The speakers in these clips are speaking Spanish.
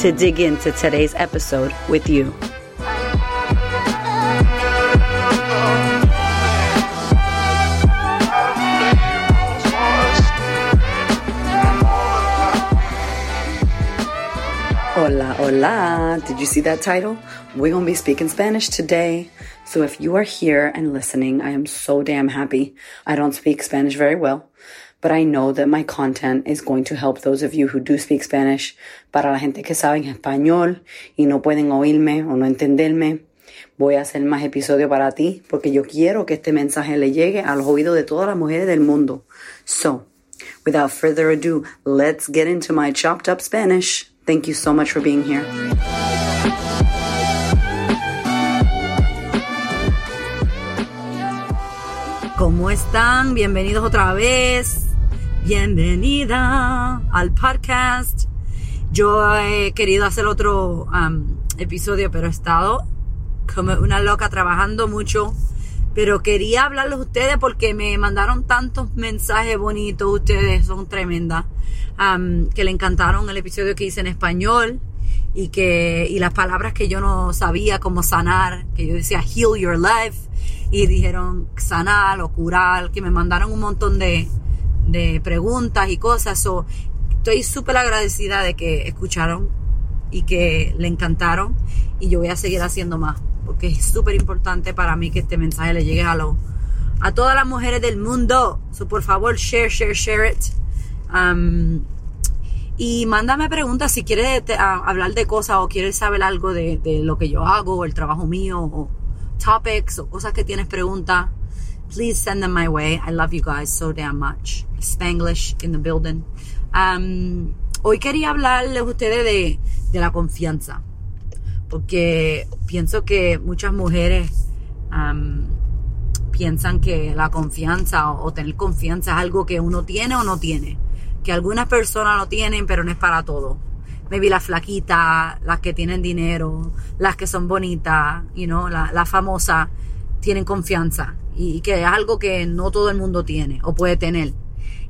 to dig into today's episode with you. Hola, hola. Did you see that title? We're going to be speaking Spanish today. So if you are here and listening, I am so damn happy. I don't speak Spanish very well, but I know that my content is going to help those of you who do speak Spanish. Para la gente que sabe español y no pueden oírme o no entenderme, voy a hacer más episodios para ti porque yo quiero que este mensaje le llegue a los oídos de todas las mujeres del mundo. So, without further ado, let's get into my chopped up Spanish. Thank you so much for being here. ¿Cómo están? Bienvenidos otra vez. Bienvenida al podcast. Yo he querido hacer otro um, episodio, pero he estado como una loca trabajando mucho. Pero quería hablarles a ustedes porque me mandaron tantos mensajes bonitos. Ustedes son tremendas. Um, que le encantaron el episodio que hice en español y que y las palabras que yo no sabía cómo sanar, que yo decía heal your life y dijeron sanar o curar, que me mandaron un montón de, de preguntas y cosas. So, estoy súper agradecida de que escucharon y que le encantaron y yo voy a seguir haciendo más porque es súper importante para mí que este mensaje le llegue a, lo, a todas las mujeres del mundo. So, por favor, share, share, share it. Um, y mándame preguntas si quieres hablar de cosas o quieres saber algo de, de, lo que yo hago, o el trabajo mío, o topics, o cosas que tienes preguntas. Please send them my way. I love you guys so damn much. Spanglish in the building. Um, hoy quería hablarles ustedes de, la confianza. Porque pienso que muchas mujeres um, piensan que la confianza o, o tener confianza es algo que uno tiene o no tiene que algunas personas lo tienen, pero no es para todo. Maybe las flaquitas, las que tienen dinero, las que son bonitas, you know, las la famosas, tienen confianza. Y, que es algo que no todo el mundo tiene o puede tener.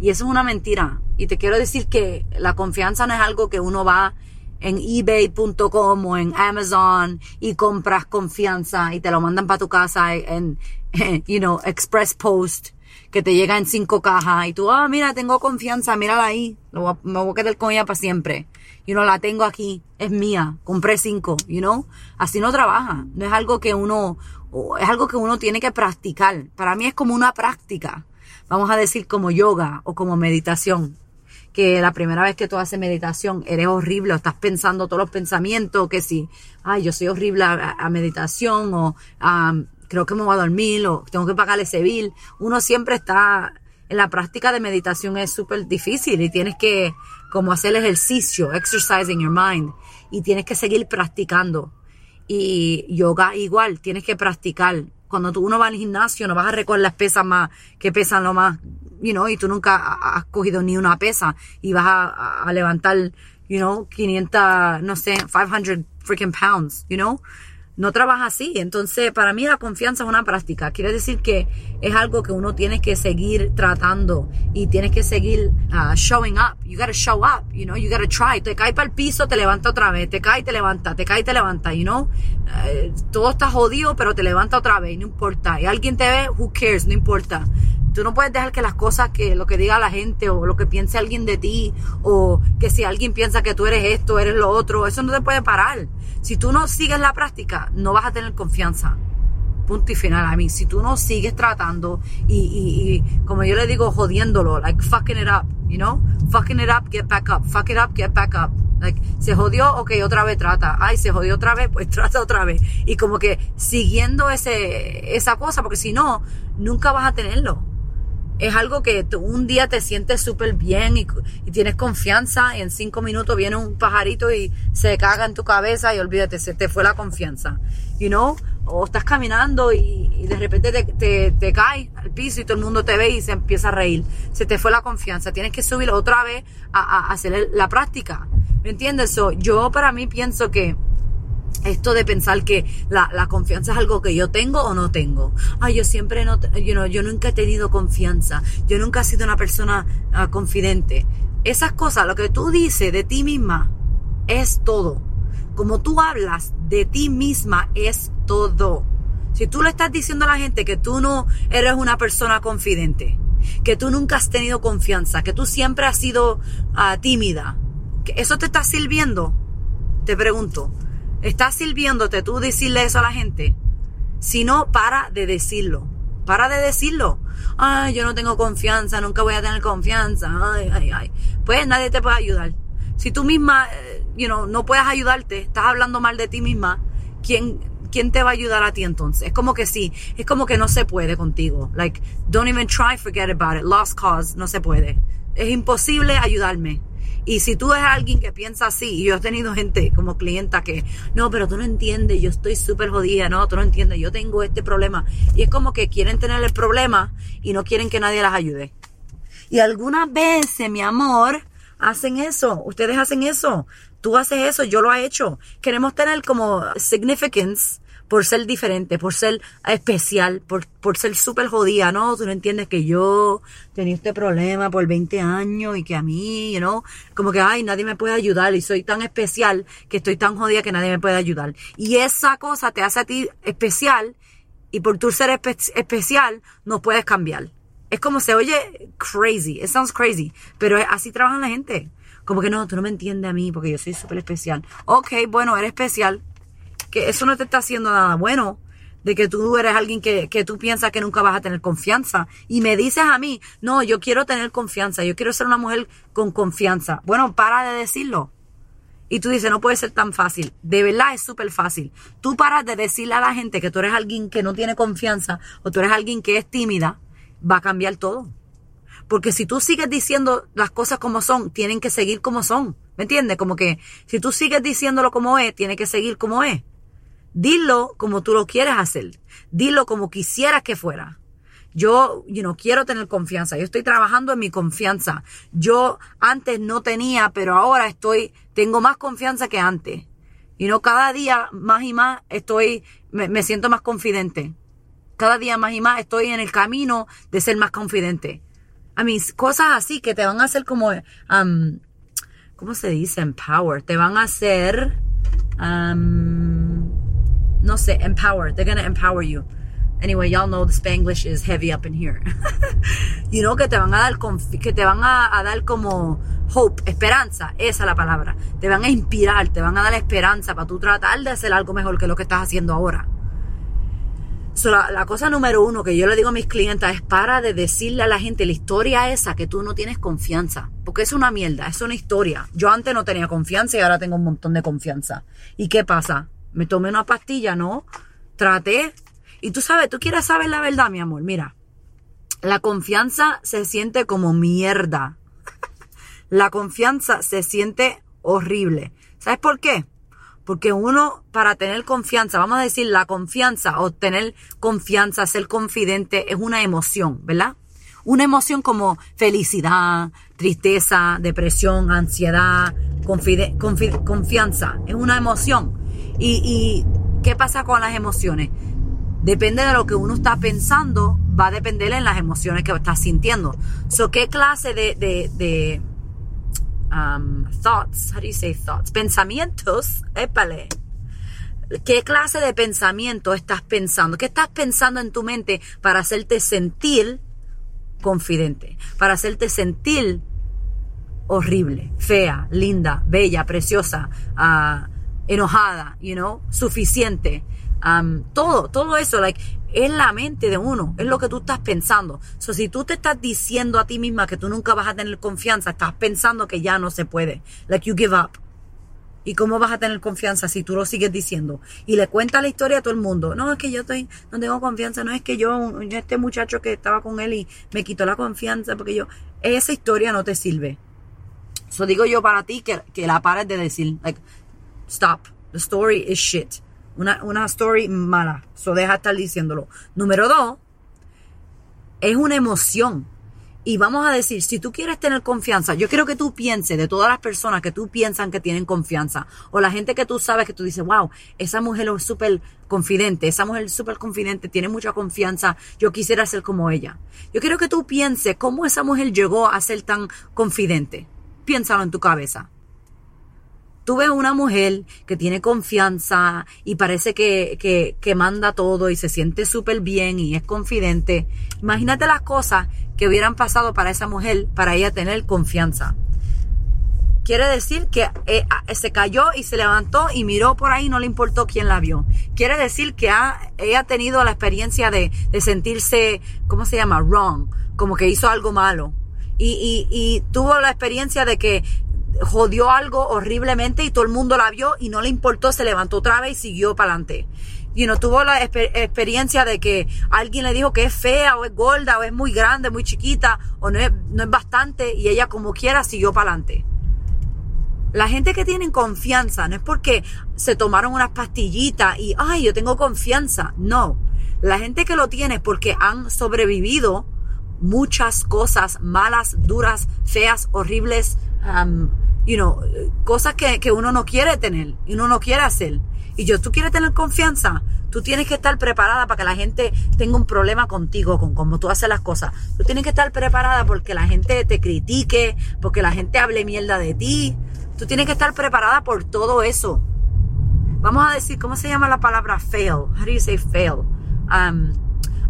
Y eso es una mentira. Y te quiero decir que la confianza no es algo que uno va en ebay.com o en Amazon y compras confianza y te lo mandan para tu casa en, you know, Express Post que te llega en cinco cajas y tú, ah, mira, tengo confianza, mírala ahí, me voy a quedar con ella para siempre. Y no la tengo aquí, es mía, compré cinco, you know. Así no trabaja, no es algo que uno, es algo que uno tiene que practicar. Para mí es como una práctica, vamos a decir como yoga o como meditación. Que la primera vez que tú haces meditación eres horrible o estás pensando todos los pensamientos, que si, ay, yo soy horrible a, meditación o creo que me voy a dormir o tengo que pagar ese bill. Uno siempre está, en la práctica de meditación es súper difícil y tienes que como hacer ejercicio, exercising your mind y tienes que seguir practicando. Y yoga igual, tienes que practicar. Cuando tú uno va al gimnasio no vas a recoger las pesas más que pesan lo más, you know, y tú nunca has cogido ni una pesa y vas a, a levantar, you know, 500, no sé, 500 freaking pounds, you know no trabaja así. Entonces, para mí la confianza es una práctica. Quiere decir que es algo que uno tiene que seguir tratando y tienes que seguir uh, showing up. You gotta show up, you know, you gotta try. Te cae para el piso, te levanta otra vez, te cae, te levanta, te cae, te levanta, you know. Uh, todo está jodido, pero te levanta otra vez, no importa. Y alguien te ve, who cares, no importa. Tú no puedes dejar que las cosas que lo que diga la gente o lo que piense alguien de ti o que si alguien piensa que tú eres esto, eres lo otro, eso no te puede parar. Si tú no sigues la práctica, no vas a tener confianza. Punto y final. A mí, si tú no sigues tratando y, y, y, como yo le digo, jodiéndolo, like fucking it up, you know? Fucking it up, get back up. Fuck it up, get back up. Like, se jodió, ok, otra vez trata. Ay, se jodió otra vez, pues trata otra vez. Y como que siguiendo ese, esa cosa, porque si no, nunca vas a tenerlo. Es algo que un día te sientes súper bien y, y, tienes confianza y en cinco minutos viene un pajarito y se caga en tu cabeza y olvídate, se te fue la confianza. You know? O estás caminando y, y de repente te, te, caes al piso y todo el mundo te ve y se empieza a reír. Se te fue la confianza. Tienes que subir otra vez a, a, a hacer la práctica. ¿Me entiendes? So, yo para mí pienso que esto de pensar que la, la, confianza es algo que yo tengo o no tengo. Ay, yo siempre no, you know, yo nunca he tenido confianza. Yo nunca he sido una persona uh, confidente. Esas cosas, lo que tú dices de ti misma es todo. Como tú hablas de ti misma es todo. Si tú le estás diciendo a la gente que tú no eres una persona confidente, que tú nunca has tenido confianza, que tú siempre has sido uh, tímida, eso te está sirviendo, te pregunto. ¿Estás sirviéndote tú decirle eso a la gente? Si no, para de decirlo. Para de decirlo. Ay, yo no tengo confianza, nunca voy a tener confianza. Ay, ay, ay. Pues nadie te puede ayudar. Si tú misma, you know, no puedes ayudarte, estás hablando mal de ti misma, ¿quién, ¿quién te va a ayudar a ti entonces? Es como que sí, es como que no se puede contigo. Like, don't even try, forget about it. Lost cause, no se puede. Es imposible ayudarme. Y si tú eres alguien que piensa así, y yo he tenido gente como clienta que, no, pero tú no entiendes, yo estoy súper jodida, no, tú no entiendes, yo tengo este problema. Y es como que quieren tener el problema y no quieren que nadie las ayude. Y algunas veces, mi amor, hacen eso, ustedes hacen eso, tú haces eso, yo lo he hecho. Queremos tener como significance por ser diferente, por ser especial, por, por ser súper jodida, ¿no? Tú no entiendes que yo tenía este problema por 20 años y que a mí, you know, como que, ay, nadie me puede ayudar y soy tan especial que estoy tan jodida que nadie me puede ayudar. Y esa cosa te hace a ti especial y por tu ser espe especial no puedes cambiar. Es como se oye crazy, it sounds crazy, pero así trabaja la gente. Como que no, tú no me entiendes a mí porque yo soy súper especial. Ok, bueno, eres especial, que eso no te está haciendo nada bueno, de que tú eres alguien que, que, tú piensas que nunca vas a tener confianza. Y me dices a mí, no, yo quiero tener confianza, yo quiero ser una mujer con confianza. Bueno, para de decirlo. Y tú dices, no puede ser tan fácil. De verdad es súper fácil. Tú paras de decirle a la gente que tú eres alguien que no tiene confianza o tú eres alguien que es tímida, va a cambiar todo. Porque si tú sigues diciendo las cosas como son, tienen que seguir como son. ¿Me entiendes? Como que si tú sigues diciéndolo como es, tiene que seguir como es. Dilo como tú lo quieres hacer. Dilo como quisieras que fuera. Yo, you know, quiero tener confianza. Yo estoy trabajando en mi confianza. Yo antes no tenía, pero ahora estoy, tengo más confianza que antes. Y no cada día más y más estoy, me, me, siento más confidente. Cada día más y más estoy en el camino de ser más confidente. A mis cosas así que te van a hacer como, um, ¿cómo se dice? Empower. Te van a hacer, um, no sé, empower. They're gonna empower you. Anyway, y'all know the Spanglish is heavy up in here. you know, que te van a dar, que te van a, a, dar como hope, esperanza, esa es la palabra. Te van a inspirar, te van a dar esperanza para tú tratar de hacer algo mejor que lo que estás haciendo ahora. So, la, la, cosa número uno que yo le digo a mis clientes es para de decirle a la gente la historia esa que tú no tienes confianza. Porque es una mierda, es una historia. Yo antes no tenía confianza y ahora tengo un montón de confianza. ¿Y qué pasa? Me tomé una pastilla, ¿no? Traté. Y tú sabes, tú quieres saber la verdad, mi amor. Mira, la confianza se siente como mierda. la confianza se siente horrible. ¿Sabes por qué? Porque uno, para tener confianza, vamos a decir, la confianza o tener confianza, ser confidente, es una emoción, ¿verdad? Una emoción como felicidad, tristeza, depresión, ansiedad, confianza. Es una emoción. Y, ¿Y qué pasa con las emociones? Depende de lo que uno está pensando, va a depender en las emociones que estás sintiendo. So, ¿Qué clase de um, thoughts, how do you say thoughts? Pensamientos, épale. ¿Qué clase de pensamiento estás pensando? ¿Qué estás pensando en tu mente para hacerte sentir confidente? Para hacerte sentir horrible, fea, linda, bella, preciosa, uh, enojada, you know, suficiente. Um, todo, todo eso, like, es la mente de uno, es lo que tú estás pensando. So, si tú te estás diciendo a ti misma que tú nunca vas a tener confianza, estás pensando que ya no se puede. Like you give up. ¿Y cómo vas a tener confianza si tú lo sigues diciendo? Y le cuentas la historia a todo el mundo. No, es que yo estoy, no tengo confianza. No es que yo, este muchacho que estaba con él y me quitó la confianza porque yo, esa historia no te sirve. Eso digo yo para ti que, que la pares de decir, like, stop. The story is shit. Una, una story mala. So deja de estar diciéndolo. Número dos, es una emoción. Y vamos a decir, si tú quieres tener confianza, yo quiero que tú pienses de todas las personas que tú piensan que tienen confianza, o la gente que tú sabes que tú dices, wow, esa mujer es súper confidente, esa mujer es súper confidente, tiene mucha confianza, yo quisiera ser como ella. Yo quiero que tú pienses cómo esa mujer llegó a ser tan confidente. Piénsalo en tu cabeza tú ves una mujer que tiene confianza y parece que, que, manda todo y se siente súper bien y es confidente, imagínate las cosas que hubieran pasado para esa mujer para ella tener confianza. Quiere decir que eh, se cayó y se levantó y miró por ahí, no le importó quién la vio. Quiere decir que ha, ella ha tenido la experiencia de, de sentirse, ¿cómo se llama? Wrong, como que hizo algo malo. Y, y, tuvo la experiencia de que jodió algo horriblemente y todo el mundo la vio y no le importó, se levantó otra vez y siguió para adelante. Y no tuvo la experiencia de que alguien le dijo que es fea o es gorda o es muy grande, muy chiquita o no es, no es bastante y ella como quiera siguió para adelante. La gente que tiene confianza no es porque se tomaron unas pastillitas y, ay, yo tengo confianza. No. La gente que lo tiene es porque han sobrevivido muchas cosas malas, duras, feas, horribles, um, you know, cosas que, que, uno no quiere tener y uno no quiere hacer. Y yo, tú quieres tener confianza, tú tienes que estar preparada para que la gente tenga un problema contigo, con cómo tú haces las cosas. Tú tienes que estar preparada porque la gente te critique, porque la gente hable mierda de ti. Tú tienes que estar preparada por todo eso. Vamos a decir, ¿cómo se llama la palabra fail? How do you say fail? Um,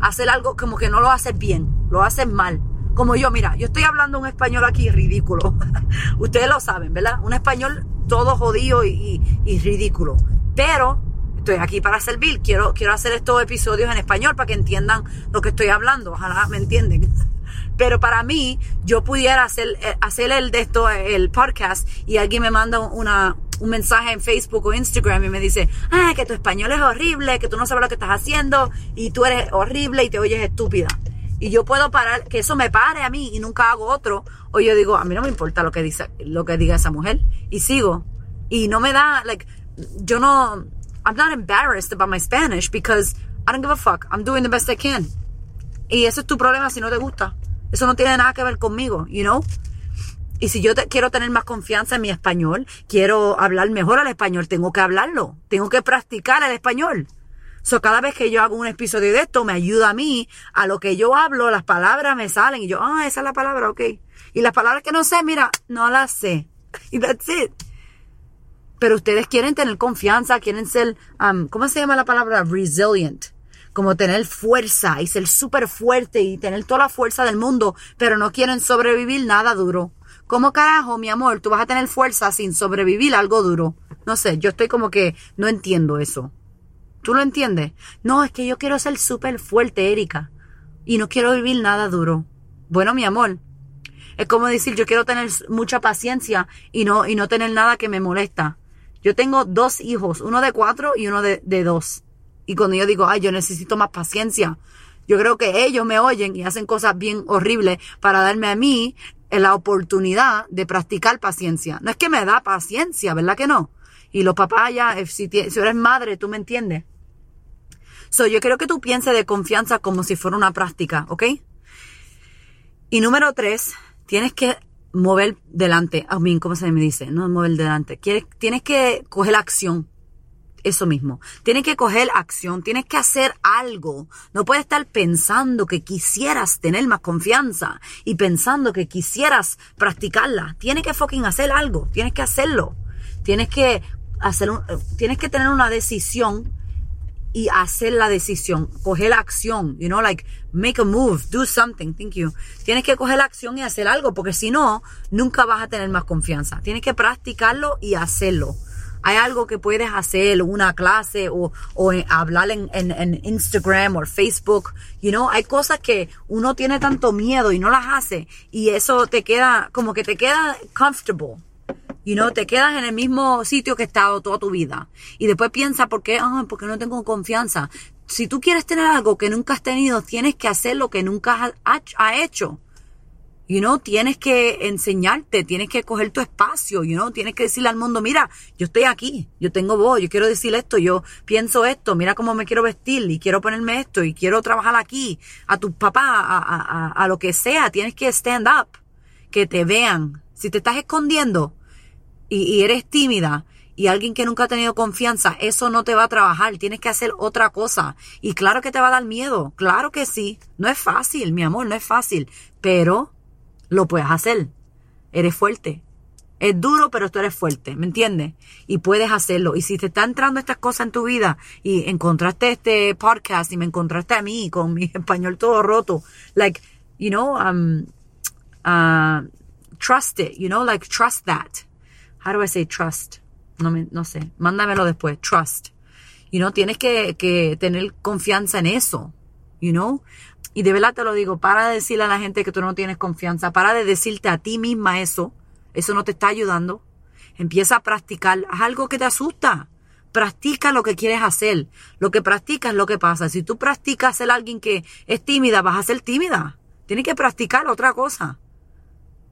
hacer algo como que no lo haces bien, lo haces mal. Como yo, mira, yo estoy hablando un español aquí ridículo. Ustedes lo saben, ¿verdad? Un español todo jodido y, ridículo. Pero estoy aquí para servir. Quiero, quiero hacer estos episodios en español para que entiendan lo que estoy hablando. Ojalá me entienden. Pero para mí, yo pudiera hacer, eh, hacer el de esto, el podcast, y alguien me manda una, un mensaje en Facebook o Instagram y me dice, ah, que tu español es horrible, que tú no sabes lo que estás haciendo y tú eres horrible y te oyes estúpida. Y yo puedo parar, que eso me pare a mí y nunca hago otro. O yo digo, a mí no me importa lo que dice, lo que diga esa mujer. Y sigo. Y no me da, like, yo no, I'm not embarrassed about my Spanish because I don't give a fuck. I'm doing the best I can. Y ese es tu problema si no te gusta. Eso no tiene nada que ver conmigo, you know? Y si yo quiero tener más confianza en mi español, quiero hablar mejor al español, tengo que hablarlo, tengo que practicar el español. So, cada vez que yo hago un episodio de esto, me ayuda a mí, a lo que yo hablo, las palabras me salen y yo, ah, esa es la palabra, ok. Y las palabras que no sé, mira, no las sé. Y that's it. Pero ustedes quieren tener confianza, quieren ser, um, ¿cómo se llama la palabra? Resilient. Como tener fuerza y ser súper fuerte y tener toda la fuerza del mundo, pero no quieren sobrevivir nada duro. ¿Cómo carajo, mi amor, tú vas a tener fuerza sin sobrevivir algo duro? No sé, yo estoy como que no entiendo eso. ¿Tú lo entiendes? No, es que yo quiero ser súper fuerte, Erika. Y no quiero vivir nada duro. Bueno, mi amor. Es como decir, yo quiero tener mucha paciencia y no, y no tener nada que me molesta. Yo tengo dos hijos, uno de cuatro y uno de, de dos. Y cuando yo digo, ay, yo necesito más paciencia, yo creo que ellos me oyen y hacen cosas bien horribles para darme a mí la oportunidad de practicar paciencia. No es que me da paciencia, ¿verdad que no? Y los papás ya, eh, si, si eres madre, tú me entiendes. So, yo quiero que tú pienses de confianza como si fuera una práctica, ¿ok? Y número tres, tienes que mover delante. A mí, ¿cómo se me dice? No mover delante. Tienes que coger acción eso mismo. Tienes que coger acción, tienes que hacer algo. No puedes estar pensando que quisieras tener más confianza y pensando que quisieras practicarla. Tienes que fucking hacer algo, tienes que hacerlo. Tienes que hacer un, tienes que tener una decisión y hacer la decisión, coger la acción, you know, like make a move, do something, thank you. Tienes que coger la acción y hacer algo porque si no, nunca vas a tener más confianza. Tienes que practicarlo y hacerlo hay algo que puedes hacer, una clase o, o hablar en, en, Instagram o Facebook, you know, hay cosas que uno tiene tanto miedo y no las hace y eso te queda, como que te queda comfortable. You know, te quedas en el mismo sitio que has estado toda tu vida. Y después piensa, ¿por qué? Ah, porque no tengo confianza. Si tú quieres tener algo que nunca has tenido, tienes que hacer lo que nunca has, hecho. You know, tienes que enseñarte, tienes que coger tu espacio, you know, tienes que decirle al mundo, mira, yo estoy aquí, yo tengo voz, yo quiero decir esto, yo pienso esto, mira cómo me quiero vestir y quiero ponerme esto y quiero trabajar aquí, a tu papá, a, a, a lo que sea, tienes que stand up, que te vean. Si te estás escondiendo, y, eres tímida y alguien que nunca ha tenido confianza, eso no te va a trabajar, tienes que hacer otra cosa. Y claro que te va a dar miedo, claro que sí. No es fácil, mi amor, no es fácil, pero lo puedes hacer. Eres fuerte. Es duro, pero tú eres fuerte, ¿me entiendes? Y puedes hacerlo. Y si te está entrando estas cosas en tu vida y encontraste este podcast y me encontraste a mí con mi español todo roto, like, you know, um, uh, trust it, you know, like trust that. How do I say trust? No, me, no sé. Mándamelo después. Trust. You know, tienes que, que tener confianza en eso. You know? Y de verdad te lo digo, para de decirle a la gente que tú no tienes confianza, para de decirte a ti misma eso. Eso no te está ayudando. Empieza a practicar. Haz algo que te asusta. Practica lo que quieres hacer. Lo que practicas es lo que pasa. Si tú practicas ser alguien que es tímida, vas a ser tímida. Tienes que practicar otra cosa.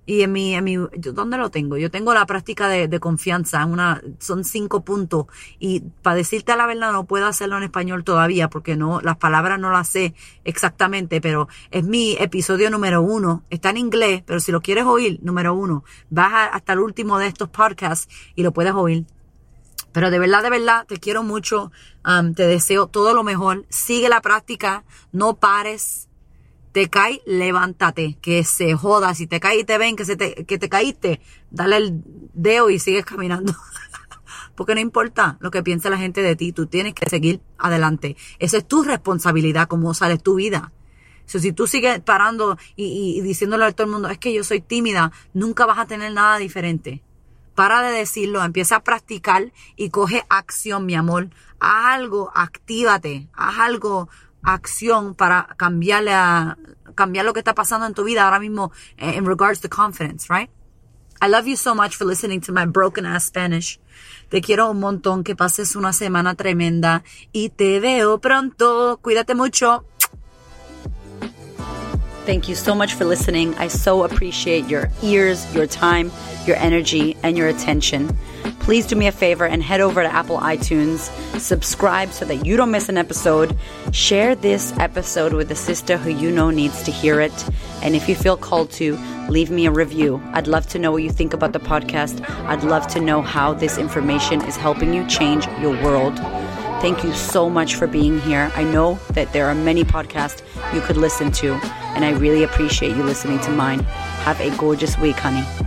Y en mi, en mi, ¿dónde lo tengo? Yo tengo la práctica de, de confianza, una, son cinco puntos. Y para decirte la verdad, no puedo hacerlo en español todavía, porque no, las palabras no las sé exactamente, pero es mi episodio número uno. Está en inglés, pero si lo quieres oír, número uno, vas hasta el último de estos podcasts y lo puedes oír. Pero de verdad, de verdad, te quiero mucho, um, te deseo todo lo mejor. Sigue la práctica, no pares te caes, levántate, que se joda. Si te caes y te ven que, se te, que te caíste, dale el dedo y sigues caminando. Porque no importa lo que piense la gente de ti, tú tienes que seguir adelante. Esa es tu responsabilidad, cómo sales tu vida. si tú sigues parando y, y diciéndole a todo el mundo, es que yo soy tímida, nunca vas a tener nada diferente. Para de decirlo, empieza a practicar y coge acción, mi amor. Haz algo, actívate, haz algo, acción para cambiarle a, cambiar lo que está pasando en tu vida ahora mismo in regards to confidence, right? I love you so much for listening to my broken ass Spanish. Te quiero un montón, que pases una semana tremenda y te veo pronto. Cuídate mucho. Thank you so much for listening. I so appreciate your ears, your time, your energy, and your attention please do me a favor and head over to Apple iTunes, subscribe so that you don't miss an episode, share this episode with a sister who you know needs to hear it. And if you feel called to, leave me a review. I'd love to know what you think about the podcast. I'd love to know how this information is helping you change your world. Thank you so much for being here. I know that there are many podcasts you could listen to, and I really appreciate you listening to mine. Have a gorgeous week, honey.